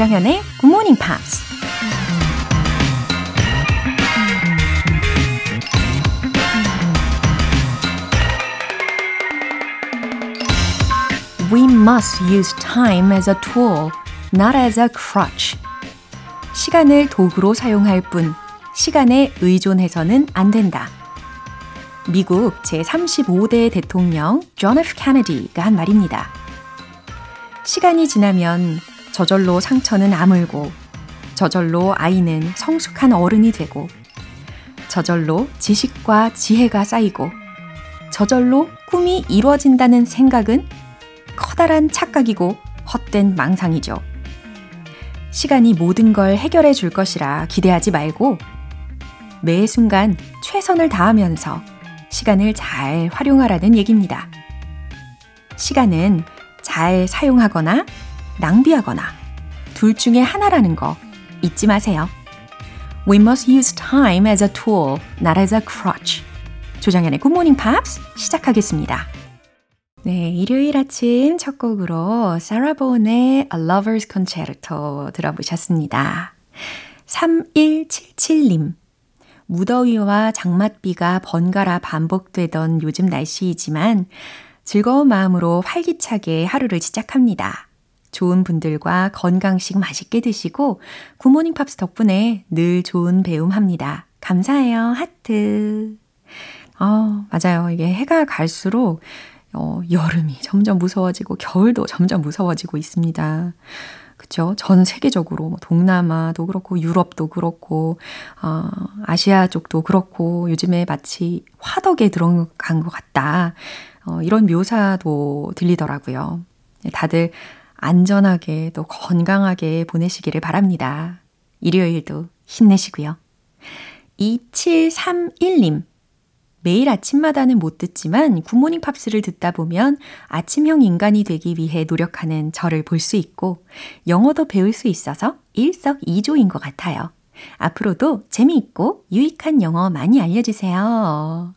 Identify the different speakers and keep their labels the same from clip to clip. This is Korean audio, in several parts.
Speaker 1: 조정현의 Morning Pops. We must use time as a tool, not as a crutch. 시간을 도구로 사용할 뿐, 시간에 의존해서는 안 된다. 미국 제35대 대통령 존 F. 케네디가 한 말입니다. 시간이 지나면 저절로 상처는 아물고, 저절로 아이는 성숙한 어른이 되고, 저절로 지식과 지혜가 쌓이고, 저절로 꿈이 이루어진다는 생각은 커다란 착각이고 헛된 망상이죠. 시간이 모든 걸 해결해 줄 것이라 기대하지 말고 매 순간 최선을 다하면서 시간을 잘 활용하라는 얘기입니다. 시간은 잘 사용하거나 낭비하거나 둘 중에 하나라는 거 잊지 마세요. We must use time as a tool, not as a crutch. Good Morning Pops 시작하겠습니다. 네, 일요일 아침 첫 곡으로 사라 본의 A Lover's Concerto 들어보셨습니다. 3177님. 무더위와 장맛비가 번갈아 반복되던 요즘 날씨이지만 즐거운 마음으로 활기차게 하루를 시작합니다. 좋은 분들과 건강식 맛있게 드시고 굿모닝 팝스 덕분에 늘 좋은 배움 합니다. 감사해요. 하트. 어, 맞아요. 이게 해가 갈수록 어, 여름이 점점 무서워지고 겨울도 점점 무서워지고 있습니다. 그쵸? 전 세계적으로 뭐 동남아도 그렇고 유럽도 그렇고 어, 아시아 쪽도 그렇고 요즘에 마치 화덕에 들어간 것 같다. 어, 이런 묘사도 들리더라고요. 다들 안전하게 또 건강하게 보내시기를 바랍니다. 일요일도 힘내시고요. 2731님. 매일 아침마다는 못 듣지만 굿모닝 팝스를 듣다 보면 아침형 인간이 되기 위해 노력하는 저를 볼 수 있고 영어도 배울 수 있어서 일석이조인 것 같아요. 앞으로도 재미있고 유익한 영어 많이 알려주세요.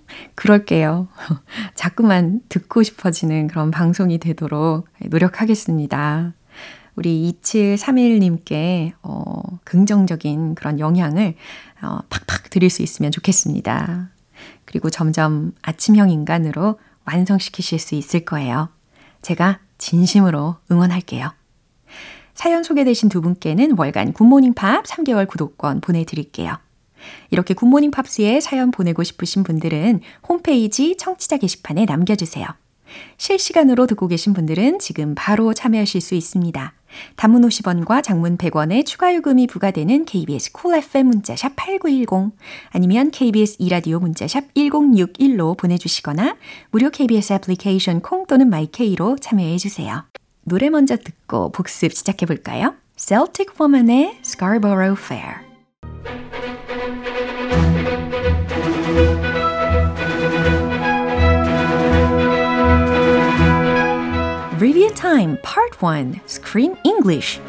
Speaker 1: 어, 그럴게요. 자꾸만 듣고 싶어지는 그런 방송이 되도록 노력하겠습니다. 우리 2731님께 어, 긍정적인 그런 영향을 어, 팍팍 드릴 수 있으면 좋겠습니다. 그리고 점점 아침형 인간으로 완성시키실 수 있을 거예요. 제가 진심으로 응원할게요. 사연 소개되신 두 분께는 월간 굿모닝 팝 3개월 구독권 보내드릴게요. 이렇게 굿모닝 팝스에 사연 보내고 싶으신 분들은 홈페이지 청취자 게시판에 남겨주세요. 실시간으로 듣고 계신 분들은 지금 바로 참여하실 수 있습니다. 단문 50원과 장문 100원의 추가 요금이 부과되는 KBS Cool FM 문자샵 8910 아니면 KBS 이라디오 문자샵 1061로 보내주시거나 무료 KBS 애플리케이션 콩 또는 마이케이로 참여해 주세요. 노래 먼저 듣고 복습 시작해 볼까요? Celtic Woman의 Scarborough Fair Time Part 1 Screen English.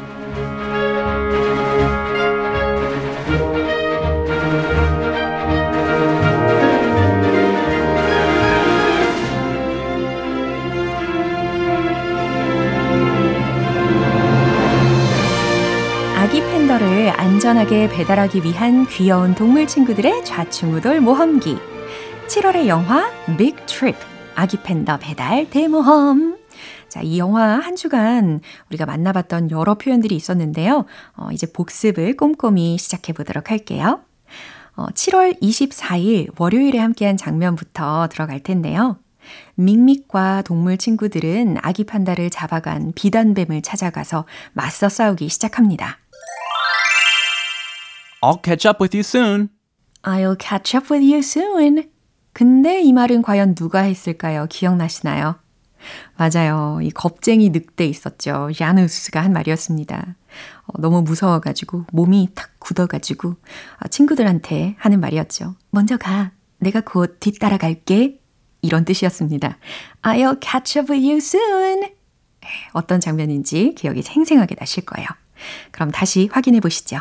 Speaker 1: 아기 팬더를 안전하게 배달하기 위한 귀여운 동물 친구들의 좌충우돌 모험기. 7월의 영화 Big Trip. 아기 팬더 배달 대모험 자, 이 영화 한 주간 우리가 만나봤던 여러 표현들이 있었는데요. 어, 이제 복습을 꼼꼼히 시작해 보도록 할게요. 어, 7월 24일 월요일에 함께한 장면부터 들어갈 텐데요. 믹믹과 동물 친구들은 아기 판다를 잡아간 비단뱀을 찾아가서 맞서 싸우기 시작합니다.
Speaker 2: I'll catch up with you soon.
Speaker 1: I'll catch up with you soon. 근데 이 말은 과연 누가 했을까요? 기억나시나요? 맞아요. 이 겁쟁이 늑대 있었죠. 야누스가 한 말이었습니다. 어, 너무 무서워가지고 몸이 탁 굳어가지고 아, 친구들한테 하는 말이었죠. 먼저 가. 내가 곧 뒤따라 갈게. 이런 뜻이었습니다. I'll catch up with you soon. 어떤 장면인지 기억이 생생하게 나실 거예요. 그럼 다시 확인해 보시죠.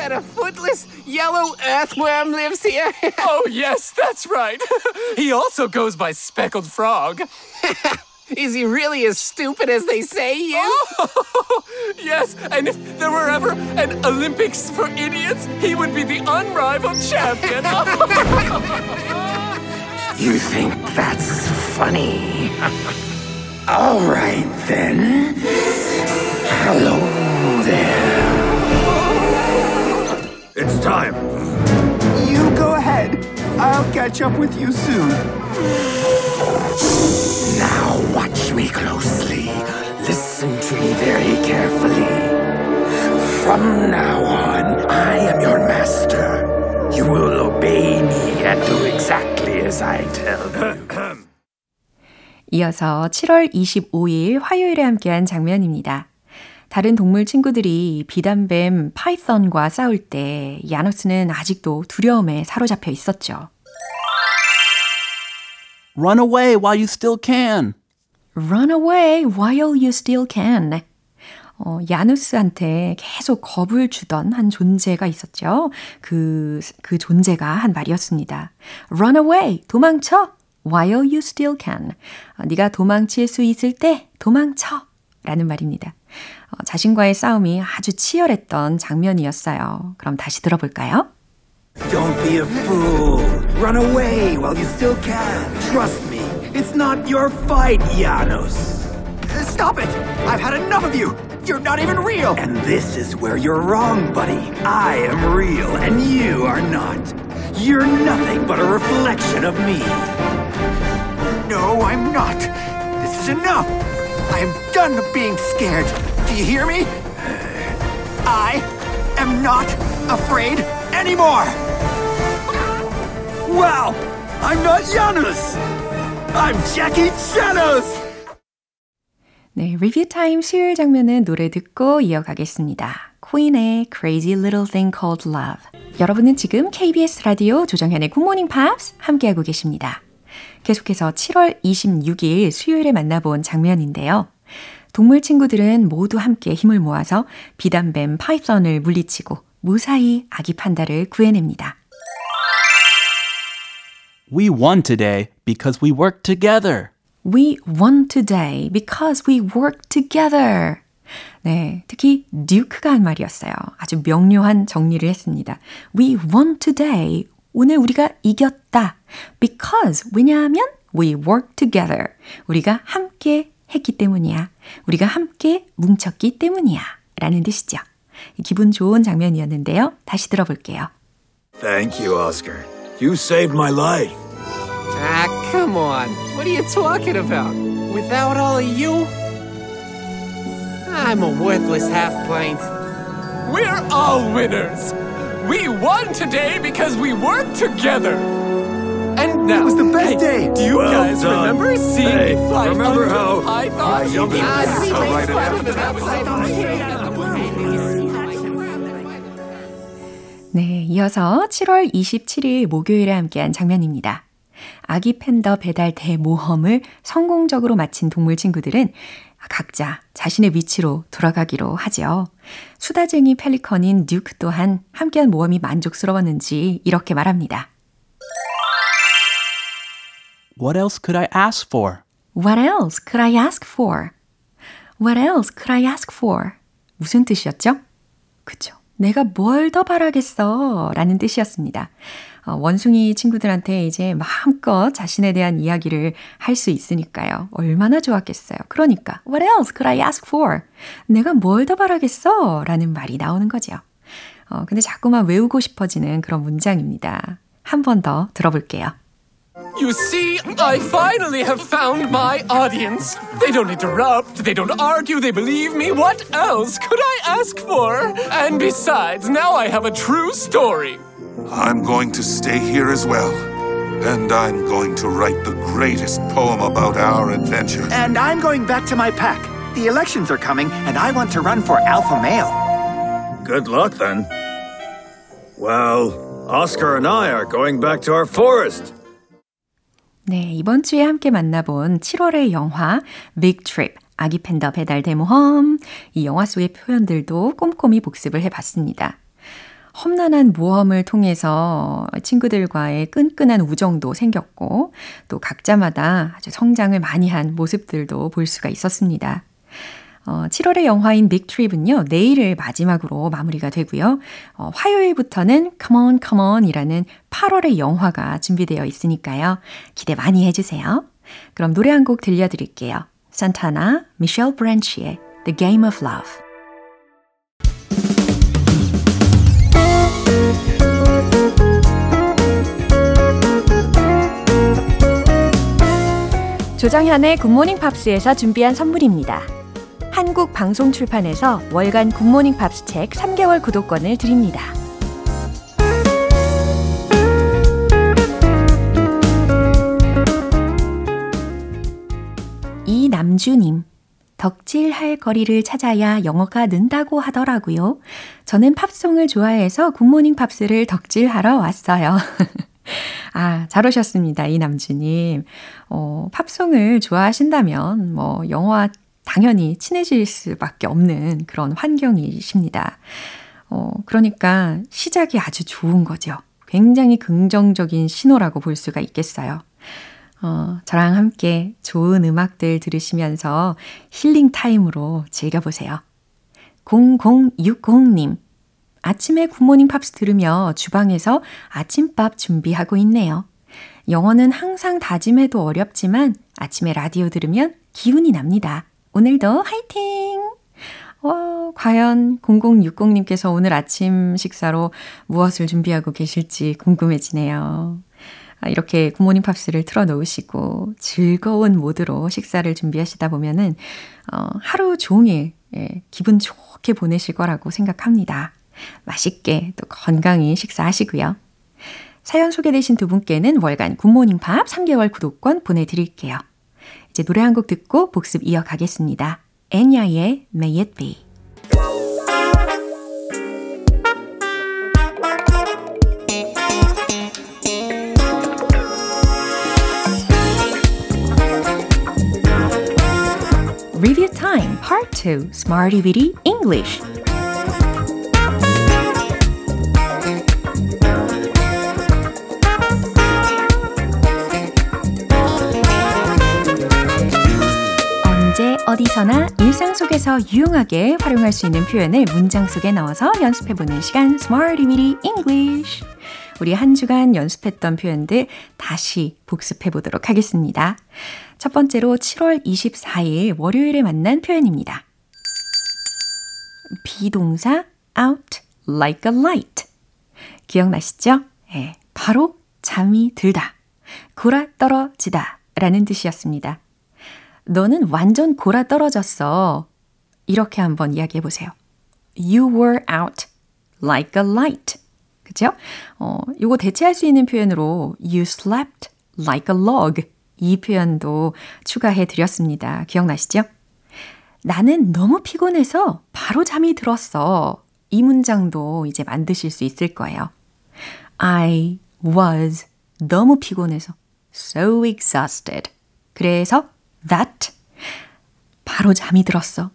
Speaker 3: That a footless yellow earthworm lives here?
Speaker 2: Oh, yes, that's right. he also goes by Speckled Frog.
Speaker 3: Is he really as stupid as they say he is?
Speaker 4: Yes, and if there were ever an Olympics for idiots, he would be the unrivaled champion.
Speaker 5: You think that's funny? All right, then. Hello there.
Speaker 6: It's time.
Speaker 7: You go ahead. I'll catch up with you soon.
Speaker 5: Now watch me closely. Listen to me very carefully. From now on, I am your master. You will obey me and do exactly as I tell you.
Speaker 1: 이어서 7월 25일 화요일에 함께한 장면입니다. 다른 동물 친구들이 비단뱀 파이썬과 싸울 때 야누스는 아직도 두려움에 사로잡혀 있었죠.
Speaker 2: Run away while you still can.
Speaker 1: Run away while you still can. 어, 야누스한테 계속 겁을 주던 한 존재가 있었죠. 그, 그 존재가 한 말이었습니다. Run away, 도망쳐. While you still can. 어, 네가 도망칠 수 있을 때 도망쳐. 라는 말입니다. 어, 자신과의 싸움이 아주 치열했던 장면이었어요. 그럼 다시 들어볼까요?
Speaker 7: Don't be a fool. Run away while you still can. Trust me, it's not your fight, Janos. Stop it! I've had enough of you! You're not even real! And this is where you're wrong, buddy. I am real, and you are not. You're nothing but a reflection of me. No, I'm not. This is enough. I am done being scared. Do you hear me? I am not afraid anymore. Wow! I'm not Janus! I'm Jackie Janos!
Speaker 1: 네, Review Time 수요일 장면은 노래 듣고 이어가겠습니다. 퀸의 Crazy Little Thing Called Love. 여러분은 지금 KBS 라디오 조정현의 굿모닝 팝스 함께하고 계십니다. 계속해서 7월 26일 수요일에 만나본 장면인데요. 동물 친구들은 모두 함께 힘을 모아서 비단뱀 python을 물리치고 무사히 아기 판다를 구해냅니다.
Speaker 2: We won today because we worked together.
Speaker 1: We won today because we worked together. 네, 특히 듀크가 한 말이었어요. 아주 명료한 정리를 했습니다. We won today. 오늘 우리가 이겼다. Because 왜냐하면 we worked together. 우리가 함께 했기 때문이야. 우리가 함께 뭉쳤기 때문이야. 라는 뜻이죠. 기분 좋은 장면이었는데요. 다시 들어볼게요.
Speaker 6: Thank you, Oscar. You saved my life.
Speaker 3: Ah, come on. What are you talking about? Without all of you, I'm a worthless half pint.
Speaker 4: We're all winners. We won today because we worked together. And now,
Speaker 7: It was the best
Speaker 4: hey,
Speaker 7: day.
Speaker 4: Do you
Speaker 6: Well
Speaker 4: guys
Speaker 6: done.
Speaker 4: remember seeing
Speaker 6: Hey,
Speaker 4: me fly
Speaker 6: remember how
Speaker 4: the python?
Speaker 6: I jumped in
Speaker 3: Ah.
Speaker 1: 네, 이어서 7월 27일 목요일에 함께한 장면입니다. 아기 팬더 배달 대모험을 성공적으로 마친 동물 친구들은 각자 자신의 위치로 돌아가기로 하죠. 수다쟁이 펠리컨인 듀크 또한 함께한 모험이 만족스러웠는지 이렇게 말합니다.
Speaker 2: What else could I ask for?
Speaker 1: What else could I ask for? What else could I ask for? 무슨 뜻이었죠? 그죠. 내가 뭘 더 바라겠어? 라는 뜻이었습니다. 어, 원숭이 친구들한테 이제 마음껏 자신에 대한 이야기를 할 수 있으니까요. 얼마나 좋았겠어요. 그러니까, what else could I ask for? 내가 뭘 더 바라겠어? 라는 말이 나오는 거죠. 어, 근데 자꾸만 외우고 싶어지는 그런 문장입니다. 한 번 더 들어볼게요.
Speaker 4: You see, I finally have found my audience. They don't interrupt, they don't argue, they believe me. What else could I ask for? And besides, now I have a true story.
Speaker 8: I'm going to stay here as well. And I'm going to write the greatest poem about our adventure.
Speaker 7: And I'm going back to my pack. The elections are coming, and I want to run for alpha male.
Speaker 6: Good luck then. Well, Oscar and I are going back to our forest.
Speaker 1: 네, 이번 주에 함께 만나본 7월의 영화 Big Trip 아기 팬더 배달 대모험 이 영화 속의 표현들도 꼼꼼히 복습을 해봤습니다. 험난한 모험을 통해서 친구들과의 끈끈한 우정도 생겼고 또 각자마다 아주 성장을 많이 한 모습들도 볼 수가 있었습니다. 어, 7월의 영화인 빅트립은요, 내일을 마지막으로 마무리가 되고요. 어, 화요일부터는 Come on, Come on 이라는 8월의 영화가 준비되어 있으니까요. 기대 많이 해주세요. 그럼 노래 한 곡 들려드릴게요. 산타나, 미셸 브랜치의 The Game of Love. 조장현의 굿모닝 팝스에서 준비한 선물입니다. 한국 방송 출판에서 월간 굿모닝 팝스 책 3개월 구독권을 드립니다. 이남주님. 덕질할 거리를 찾아야 영어가 는다고 하더라고요. 저는 팝송을 좋아해서 굿모닝 팝스를 덕질하러 왔어요. 아, 잘 오셨습니다. 이남주님. 어, 팝송을 좋아하신다면, 뭐, 영어와 당연히 친해질 수밖에 없는 그런 환경이십니다. 어, 그러니까 시작이 아주 좋은 거죠. 굉장히 긍정적인 신호라고 볼 수가 있겠어요. 어, 저랑 함께 좋은 음악들 들으시면서 healing time으로 즐겨보세요. 0060님. 아침에 굿모닝 팝스 들으며 주방에서 아침밥 준비하고 있네요. 영어는 항상 다짐해도 어렵지만 아침에 라디오 들으면 기운이 납니다. 오늘도 화이팅! 와, 과연 0060님께서 오늘 아침 식사로 무엇을 준비하고 계실지 궁금해지네요. 아, 이렇게 굿모닝 팝스를 틀어 놓으시고 즐거운 모드로 식사를 준비하시다 보면은 어, 하루 종일 예, 기분 좋게 보내실 거라고 생각합니다. 맛있게 또 건강히 식사하시고요. 사연 소개되신 두 분께는 월간 굿모닝 팝 3개월 구독권 보내드릴게요. 이제 노래 한 곡 듣고 복습 이어가겠습니다. 엔야의 May It Be Review Time Part 2 Smarty Bitty English 어디서나 일상 속에서 유용하게 활용할 수 있는 표현을 문장 속에 넣어서 연습해보는 시간 Smarty Bitty English 우리 한 주간 연습했던 표현들 다시 복습해 보도록 하겠습니다. 첫 번째로 7월 24일 월요일에 만난 표현입니다. 비동사 out like a light. 기억나시죠? 예, 바로 잠이 들다, 골아 떨어지다 라는 뜻이었습니다. 너는 완전 골아 떨어졌어. 이렇게 한번 이야기해 보세요. You were out like a light. 그죠? 어, 요거 대체할 수 있는 표현으로 you slept like a log. 이 표현도 추가해 드렸습니다. 기억나시죠? 나는 너무 피곤해서 바로 잠이 들었어. 이 문장도 이제 만드실 수 있을 거예요. I was 너무 피곤해서 so exhausted. 그래서 that 바로 잠이 들었어.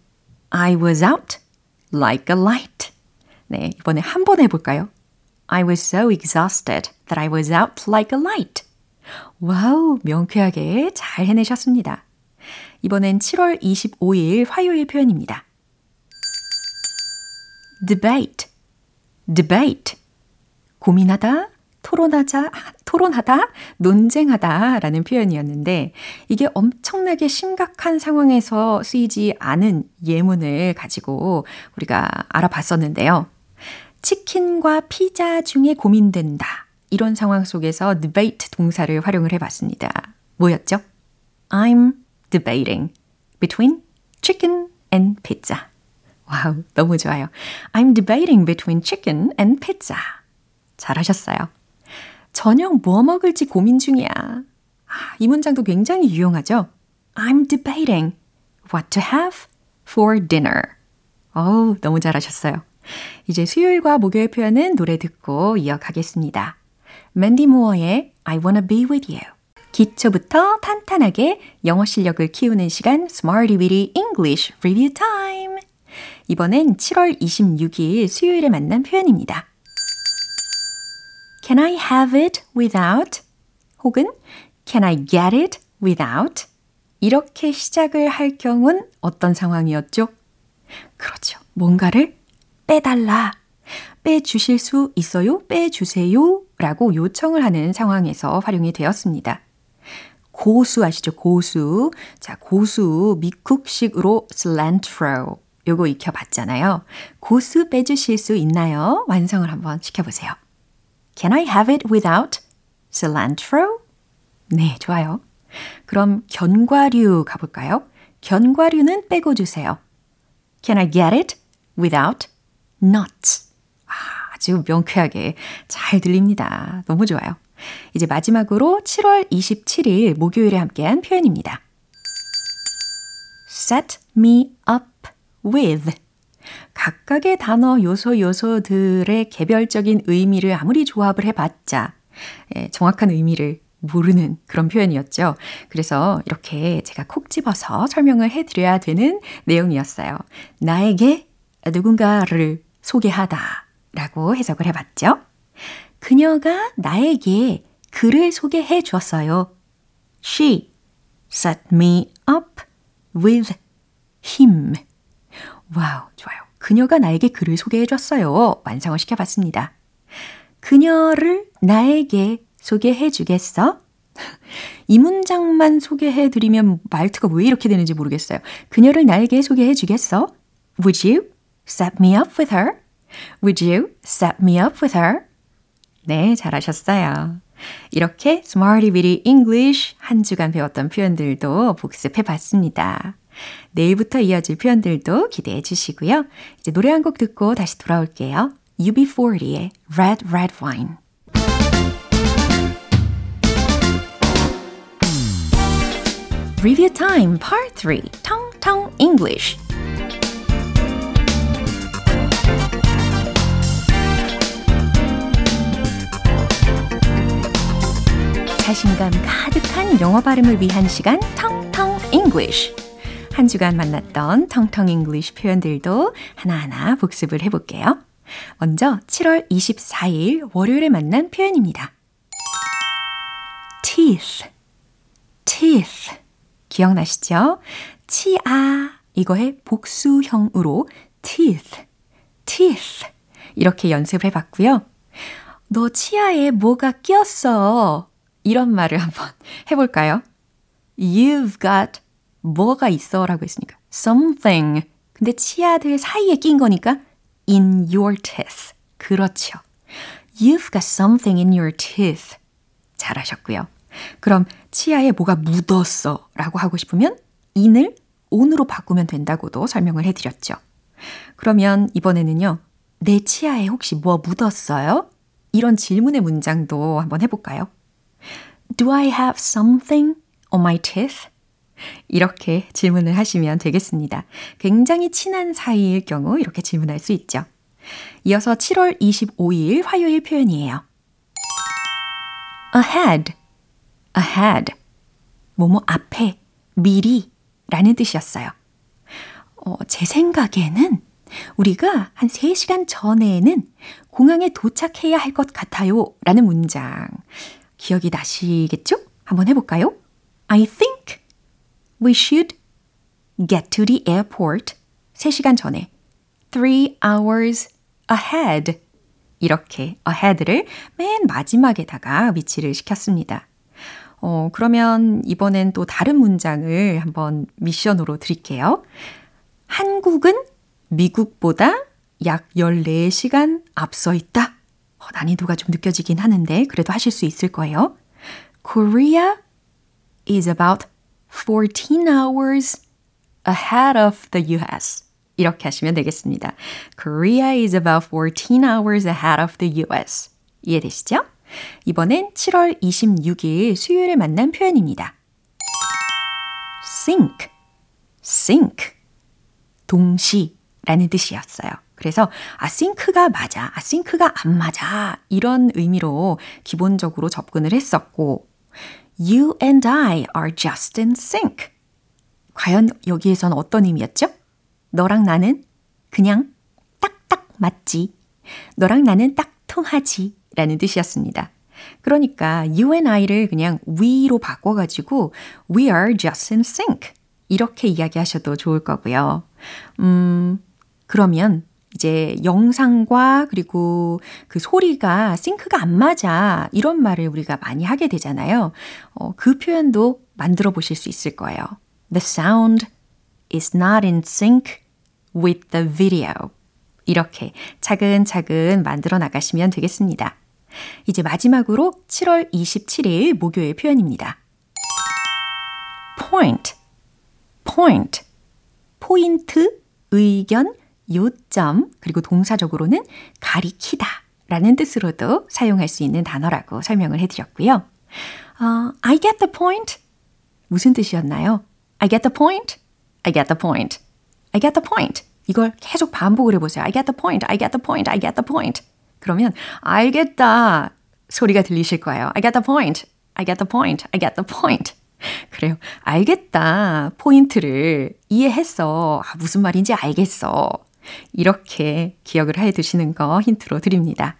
Speaker 1: I was out like a light. 네, 이번에 한 번 해볼까요? I was so exhausted that I was out like a light. 와우, 명쾌하게 잘 해내셨습니다. 이번엔 7월 25일 화요일 표현입니다. debate, debate. 고민하다, 토론하자, 토론하다, 논쟁하다 라는 표현이었는데 이게 엄청나게 심각한 상황에서 쓰이지 않은 예문을 가지고 우리가 알아봤었는데요. 치킨과 피자 중에 고민된다. 이런 상황 속에서 debate 동사를 활용을 해봤습니다. 뭐였죠? I'm debating between chicken and pizza. 와우, 너무 좋아요. I'm debating between chicken and pizza. 잘하셨어요. 저녁 뭐 먹을지 고민 중이야. 아, 이 문장도 굉장히 유용하죠? I'm debating what to have for dinner. 어우, 너무 잘하셨어요. 이제 수요일과 목요일 표현은 노래 듣고 이어가겠습니다. 맨디 무어의 I wanna be with you. 기초부터 탄탄하게 영어 실력을 키우는 시간 Smarty Weedy English Review Time. 이번엔 7월 26일 수요일에 만난 표현입니다. Can I have it without? 혹은 Can I get it without? 이렇게 시작을 할 경우는 어떤 상황이었죠? 그렇죠. 뭔가를 빼달라. 빼주실 수 있어요? 빼주세요? 라고 요청을 하는 상황에서 활용이 되었습니다. 고수 아시죠? 고수. 자, 고수 미쿡식으로 cilantro. 요거 익혀봤잖아요. 고수 빼주실 수 있나요? 완성을 한번 시켜보세요. Can I have it without cilantro? 네, 좋아요. 그럼 견과류 가볼까요? 견과류는 빼고 주세요. Can I get it without nuts? 아, 아주 명쾌하게 잘 들립니다. 너무 좋아요. 이제 마지막으로 7월 27일 목요일에 함께한 표현입니다. set me up with 각각의 단어 요소 요소들의 개별적인 의미를 아무리 조합을 해봤자 예, 정확한 의미를 모르는 그런 표현이었죠. 그래서 이렇게 제가 콕 집어서 설명을 해드려야 되는 내용이었어요. 나에게 누군가를 소개하다 라고 해석을 해봤죠. 그녀가 나에게 그를 소개해 줬어요. She set me up with him. 와우, 좋아요. 그녀가 나에게 그를 소개해 줬어요. 완성을 시켜봤습니다. 그녀를 나에게 소개해 주겠어? 이 문장만 소개해 드리면 말투가 왜 이렇게 되는지 모르겠어요. 그녀를 나에게 소개해 주겠어? Would you set me up with her? Would you set me up with her? 네, 잘하셨어요. 이렇게 Smarty Bitty English 한 주간 배웠던 표현들도 복습해 봤습니다. 내일부터 이어질 표현들도 기대해 주시고요. 이제 노래 한 곡 듣고 다시 돌아올게요. UB40의 Red Red Wine. Review Time Part 3 텅텅 English 자신감 가득한 영어 발음을 위한 시간 텅텅 English 한 주간 만났던 텅텅 English 표현들도 하나하나 복습을 해볼게요. 먼저 7월 24일 월요일에 만난 표현입니다. teeth, teeth. 기억나시죠? 치아 이거의 복수형으로 teeth, teeth 이렇게 연습을 해봤고요. 너 치아에 뭐가 끼었어? 이런 말을 한번 해볼까요? You've got 뭐가 있어 라고 했으니까 something 근데 치아들 사이에 낀 거니까 in your teeth 그렇죠. You've got something in your teeth 잘하셨고요. 그럼 치아에 뭐가 묻었어 라고 하고 싶으면 in을 on으로 바꾸면 된다고도 설명을 해드렸죠. 그러면 이번에는요. 내 치아에 혹시 뭐 묻었어요? 이런 질문의 문장도 한번 해볼까요? Do I have something on my teeth? 이렇게 질문을 하시면 되겠습니다. 굉장히 친한 사이일 경우 이렇게 질문할 수 있죠. 이어서 7월 25일 화요일 표현이에요. ahead, ahead. 뭐뭐 앞에, 미리 라는 뜻이었어요. 어, 제 생각에는 우리가 한 3시간 전에는 공항에 도착해야 할 것 같아요 라는 문장. 기억이 나시겠죠? 한번 해볼까요? I think we should get to the airport 3시간 전에 3 hours ahead 이렇게 ahead를 맨 마지막에다가 위치를 시켰습니다. 어, 그러면 이번엔 또 다른 문장을 한번 미션으로 드릴게요. 한국은 미국보다 약 14시간 앞서 있다. 어, 난이도가 좀 느껴지긴 하는데 그래도 하실 수 있을 거예요. Korea is about 14 hours ahead of the US. 이렇게 하시면 되겠습니다. Korea is about 14 hours ahead of the US. 이해되시죠? 이번엔 7월 26일 수요일에 만난 표현입니다. sink, sink. 동시라는 뜻이었어요. 그래서 아 싱크가 맞아, 아 싱크가 안 맞아 이런 의미로 기본적으로 접근을 했었고 You and I are just in sync. 과연 여기에선 어떤 의미였죠? 너랑 나는 그냥 딱딱 맞지. 너랑 나는 딱 통하지 라는 뜻이었습니다. 그러니까 you and I를 그냥 we로 바꿔가지고 we are just in sync 이렇게 이야기하셔도 좋을 거고요. 음, 그러면 이제 영상과 그리고 그 소리가 싱크가 안 맞아 이런 말을 우리가 많이 하게 되잖아요. 어, 그 표현도 만들어 보실 수 있을 거예요. The sound is not in sync with the video. 이렇게 차근차근 만들어 나가시면 되겠습니다. 이제 마지막으로 7월 27일 목요일 표현입니다. point, point, 포인트, 의견, 요점, 그리고 동사적으로는 가리키다 라는 뜻으로도 사용할 수 있는 단어라고 설명을 해드렸고요. 어, I get the point. 무슨 뜻이었나요? I get the point. I get the point. I get the point. 이걸 계속 반복을 해보세요. I get the point. I get the point. I get the point. 그러면 알겠다 소리가 들리실 거예요. I get the point. I get the point. I get the point. 그래요. 알겠다. 포인트를 이해했어. 아, 무슨 말인지 알겠어. 이렇게 기억을 해 두시는 거 힌트로 드립니다.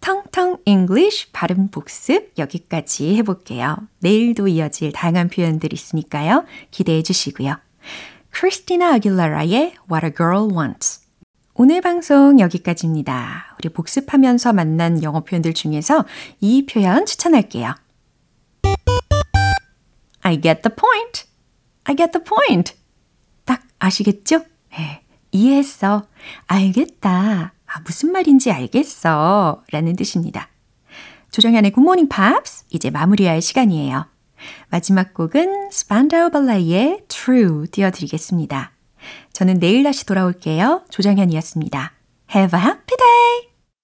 Speaker 1: 텅텅 English 발음 복습 여기까지 해볼게요. 내일도 이어질 다양한 표현들이 있으니까요. 기대해 주시고요. 크리스티나 아길라라의 What a Girl Wants 오늘 방송 여기까지입니다. 우리 복습하면서 만난 영어 표현들 중에서 이 표현 추천할게요. I get the point. I get the point. 딱 아시겠죠? 네, 이해했어. 알겠다. 아, 무슨 말인지 알겠어. 라는 뜻입니다. 조정현의 굿모닝 팝스 이제 마무리할 시간이에요. 마지막 곡은 스판다우 발라이의 True 띄워드리겠습니다. 저는 내일 다시 돌아올게요. 조정현이었습니다. Have a happy day!